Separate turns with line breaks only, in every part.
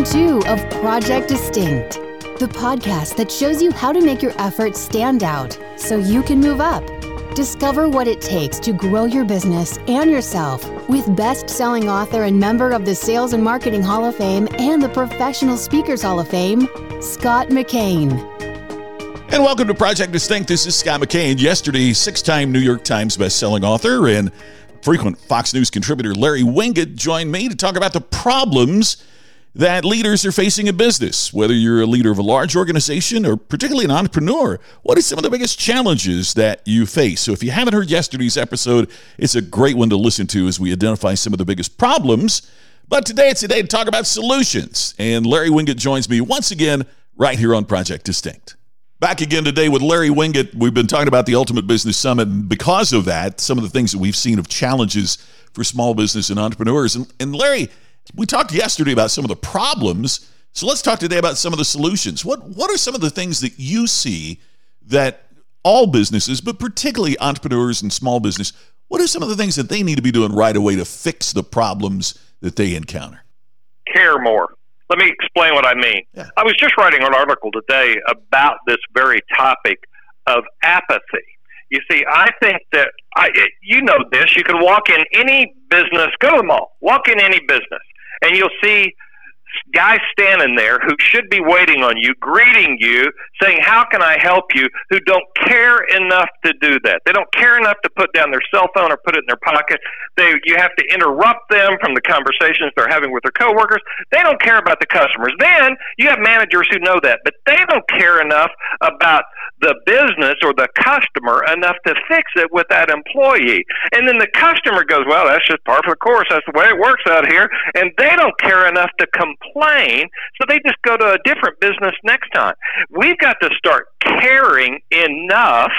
Season two of Project Distinct, the podcast that shows you how to make your efforts stand out so you can move up. Discover what it takes to grow your business and yourself with best selling author and member of the Sales and Marketing Hall of Fame and the Professional Speakers Hall of Fame, Scott McKain.
And welcome to Project Distinct. This is Scott McKain. Yesterday, six time New York Times bestselling author and frequent Fox News contributor Larry Winget joined me to talk about the problems that leaders are facing in business. Whether you're a leader of a large organization or particularly an entrepreneur, what are some of the biggest challenges that you face? So if you haven't heard yesterday's episode, it's a great one to listen to as we identify some of the biggest problems. But today it's a day to talk about solutions. And Larry Winget joins me once again right here on Project Distinct. Back again today with Larry Winget. We've been talking about the Ultimate Business Summit. And because of that, some of the things that we've seen of challenges for small business and entrepreneurs. And, and Larry, we talked yesterday about some of the problems. So let's talk today about some of the solutions. What what are some of the things that you see that all businesses, but particularly entrepreneurs and small business, what are some of the things that they need to be doing right away to fix the problems that they encounter?
Care more. Let me explain what I mean.
Yeah.
I was just writing an article today about this very topic of apathy. You see, I think that I, you know this. You can walk in any business, go to the mall, walk in any business, and you'll see guys standing there who should be waiting on you, greeting you, saying, How can I help you? who don't care enough to do that. They don't care enough to put down their cell phone or put it in their pocket. They you have to interrupt them from the conversations they're having with their coworkers. They don't care about the customers. Then you have managers who know that, but they don't care enough about the business or the customer enough to fix it with that employee. And then the customer goes, Well, that's just part of the course. That's the way it works out here. And they don't care enough to complain, so they just go to a different business next time. We've got to start caring enough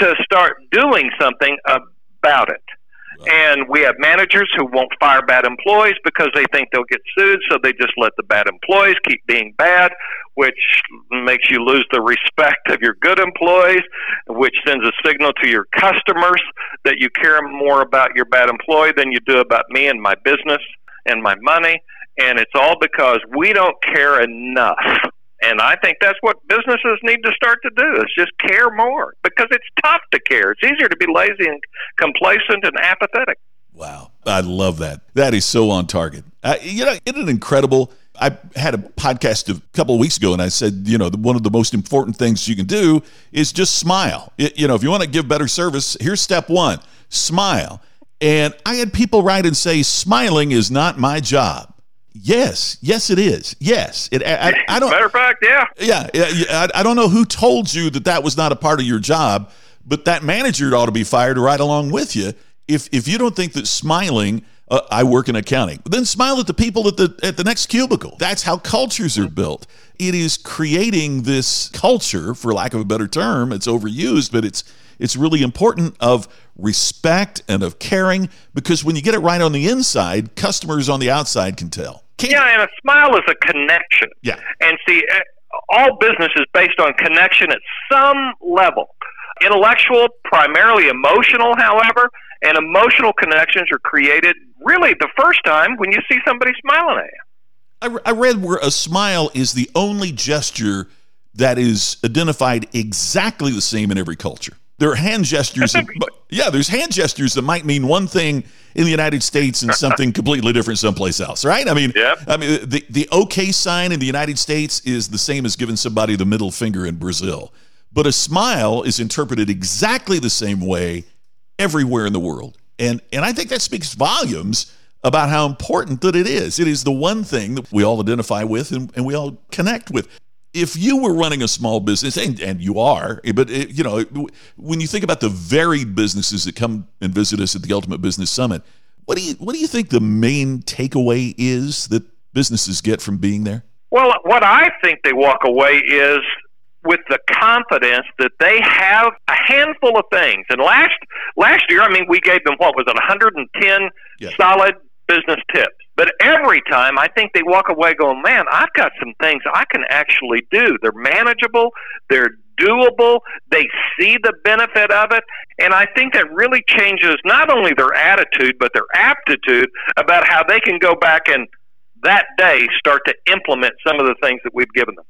to start doing something about it. And we have managers who won't fire bad employees because they think they'll get sued, so they just let the bad employees keep being bad, which makes you lose the respect of your good employees, which sends a signal to your customers that you care more about your bad employee than you do about me and my business and my money. And it's all because we don't care enough. And I think that's what businesses need to start to do is just care more because it's tough to care. It's easier to be lazy and complacent and apathetic.
Wow. I love that. That is so on target. Uh, you know, isn't it incredible? I had a podcast a couple of weeks ago, and I said, you know, one of the most important things you can do is just smile. It- you know, if you want to give better service, here's step one smile. And I had people write and say, smiling is not my job. Yes, yes, it is. Yes, it. I, I- don't.
Matter of fact, yeah.
Yeah, yeah, yeah, I, I don't know who told you that that was not a part of your job, but that manager ought to be fired right along with you. If if you don't think that smiling, uh, I work in accounting, then smile at the people at the at the next cubicle. That's how cultures are built. It is creating this culture, for lack of a better term. It's overused, but it's it's really important of respect and of caring because when you get it right on the inside, customers on the outside can tell. Can't-
Yeah, and a smile is a connection.
Yeah.
And see, eh, all business is based on connection at some level. Intellectual, primarily emotional, however, and emotional connections are created really the first time when you see somebody smiling at you.
I read where a smile is the only gesture that is identified exactly the same in every culture. There are hand gestures. that- but- yeah, there's hand gestures that might mean one thing in the United States and something completely different someplace else, right? I mean,
Yep.
I mean, the the OK sign in the United States is the same as giving somebody the middle finger in Brazil, but a smile is interpreted exactly the same way everywhere in the world. And and I think that speaks volumes about how important that it is. It is the one thing that we all identify with and, and we all connect with. If you were running a small business, and, and you are, but it, you know, when you think about the varied businesses that come and visit us at the Ultimate Business Summit, What do you what do you think the main takeaway is that businesses get from being there?
Well, what I think they walk away is with the confidence that they have a handful of things. And last last year, I mean, we gave them what was it, 110
Yeah.
solid business tips. But every time, I think they walk away going, "Man, I've got some things I can actually do. They're manageable. They're doable. They see the benefit of it." And I think that really changes not only their attitude but their aptitude about how they can go back and that day start to implement some of the things that we've given them.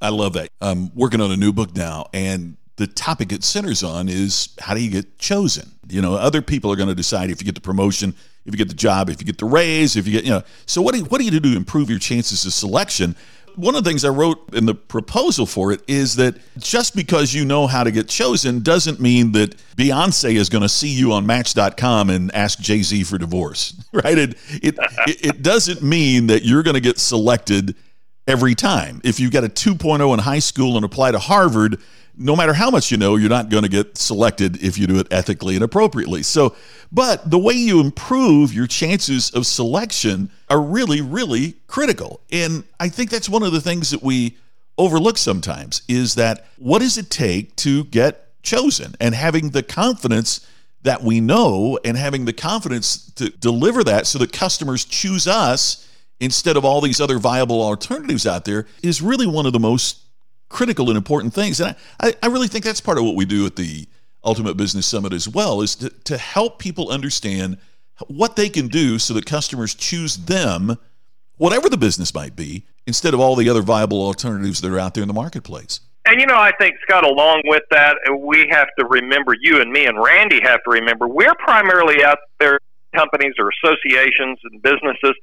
I love that. I'm working on a new book now, and the topic it centers on is how do you get chosen? You know, other people are going to decide if you get the promotion, if you get the job, if you get the raise, if you get, you know. So what do you, what do you do to improve your chances of selection? One of the things I wrote in the proposal for it is that just because you know how to get chosen doesn't mean that Beyonce is going to see you on Match.com and ask Jay Z for divorce, right? It it it doesn't mean that you're going to get selected every time. If you got a 2.0 in high school and apply to Harvard, no matter how much you know, you're not going to get selected if you do it ethically and appropriately. So, but the way you improve your chances of selection are really, really critical. And I think that's one of the things that we overlook sometimes is that what does it take to get chosen and having the confidence that we know and having the confidence to deliver that so that customers choose us instead of all these other viable alternatives out there is really one of the most critical and important things. And I, I really think that's part of what we do at the Ultimate Business Summit as well, is to, to help people understand what they can do so that customers choose them, whatever the business might be, instead of all the other viable alternatives that are out there in the marketplace.
And you know, I think Scott, along with that, we have to remember you and me and Randy have to remember we're primarily out there companies or associations and businesses.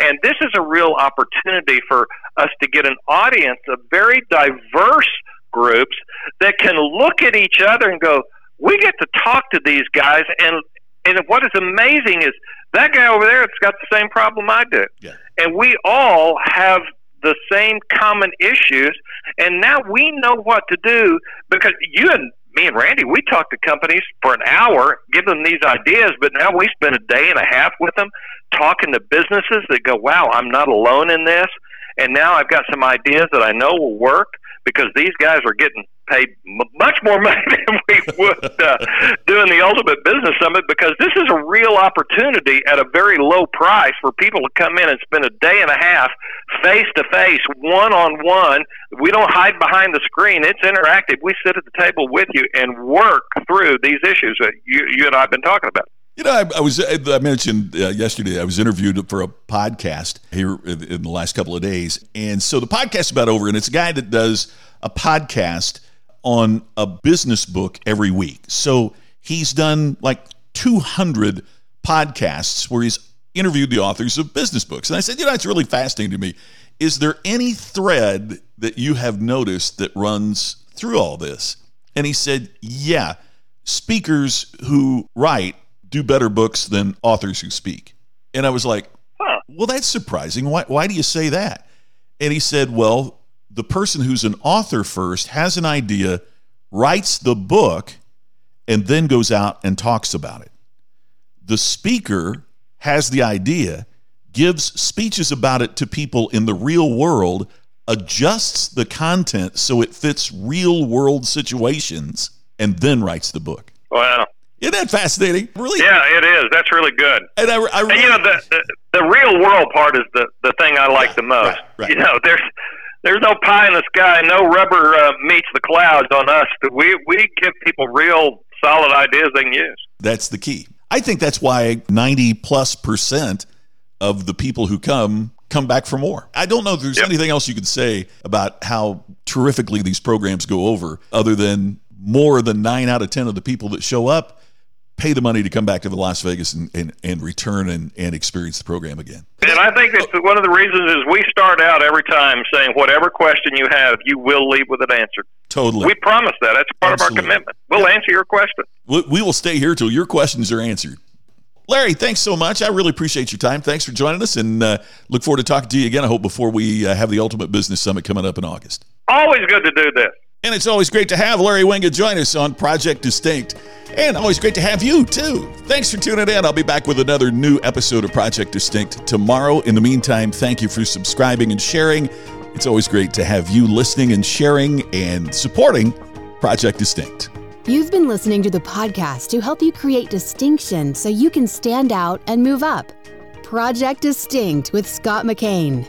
And this is a real opportunity for us to get an audience of very diverse groups that can look at each other and go we get to talk to these guys. And and what is amazing is that guy over there has got the same problem I do.
Yeah.
and we all have the same common issues. And now we know what to do because you and me and Randy, we talk to companies for an hour, give them these ideas, but now we spend a day and a half with them talking to businesses that go, wow, I'm not alone in this. And now I've got some ideas that I know will work because these guys are getting paid m- much more money than we would uh, doing the Ultimate Business Summit because this is a real opportunity at a very low price for people to come in and spend a day and a half face to face, one on one. We don't hide behind the screen. It's interactive. We sit at the table with you and work through these issues that you, you and I have been talking about.
You know, I, I was I mentioned uh, yesterday I was interviewed for a podcast here in, in the last couple of days, and so the podcast's about over, and it's a guy that does a podcast on a business book every week. So he's done like 200 podcasts where he's interviewed the authors of business books, and I said, you know, it's really fascinating to me. Is there any thread that you have noticed that runs through all this? And he said, yeah, speakers who write do better books than authors who speak. And I was like,
Huh.
well, that's surprising. Why, why do you say that? And he said, well, the person who's an author first has an idea, writes the book, and then goes out and talks about it. The speaker has the idea, gives speeches about it to people in the real world, adjusts the content so it fits real world situations, and then writes the book.
Wow.
Isn't that fascinating? Really?
Yeah, it is. That's really good.
And I, I
And you know the, the the real world part is the the thing I like the most.
right, right.
You know, there's there's no pie in the sky, no rubber uh, meets the clouds on us. We we give people real solid ideas they can use.
that's the key. I think that's why 90 plus percent of the people who come come back for more. I don't know if there's
Yep.
anything else you could say about how terrifically these programs go over other than more than 9 out of 10 of the people that show up pay the money to come back to the Las Vegas and, and, and return and, and experience the program again.
And I think that's one of the reasons is we start out every time saying whatever question you have, you will leave with an answer.
Totally.
We promise that. That's part
Absolutely.
of our commitment. We'll answer your question.
we, we will stay here till your questions are answered. Larry, thanks so much. I really appreciate your time. Thanks for joining us and uh, look forward to talking to you again. I hope before we uh, have the Ultimate Business Summit coming up in August.
Always good to do this.
And it's always great to have Larry Winget join us on Project Distinct. And always great to have you, too. Thanks for tuning in. I'll be back with another new episode of Project Distinct tomorrow. In the meantime, thank you for subscribing and sharing. It's always great to have you listening and sharing and supporting Project Distinct.
You've been listening to the podcast to help you create distinction so you can stand out and move up. Project Distinct with Scott McKain.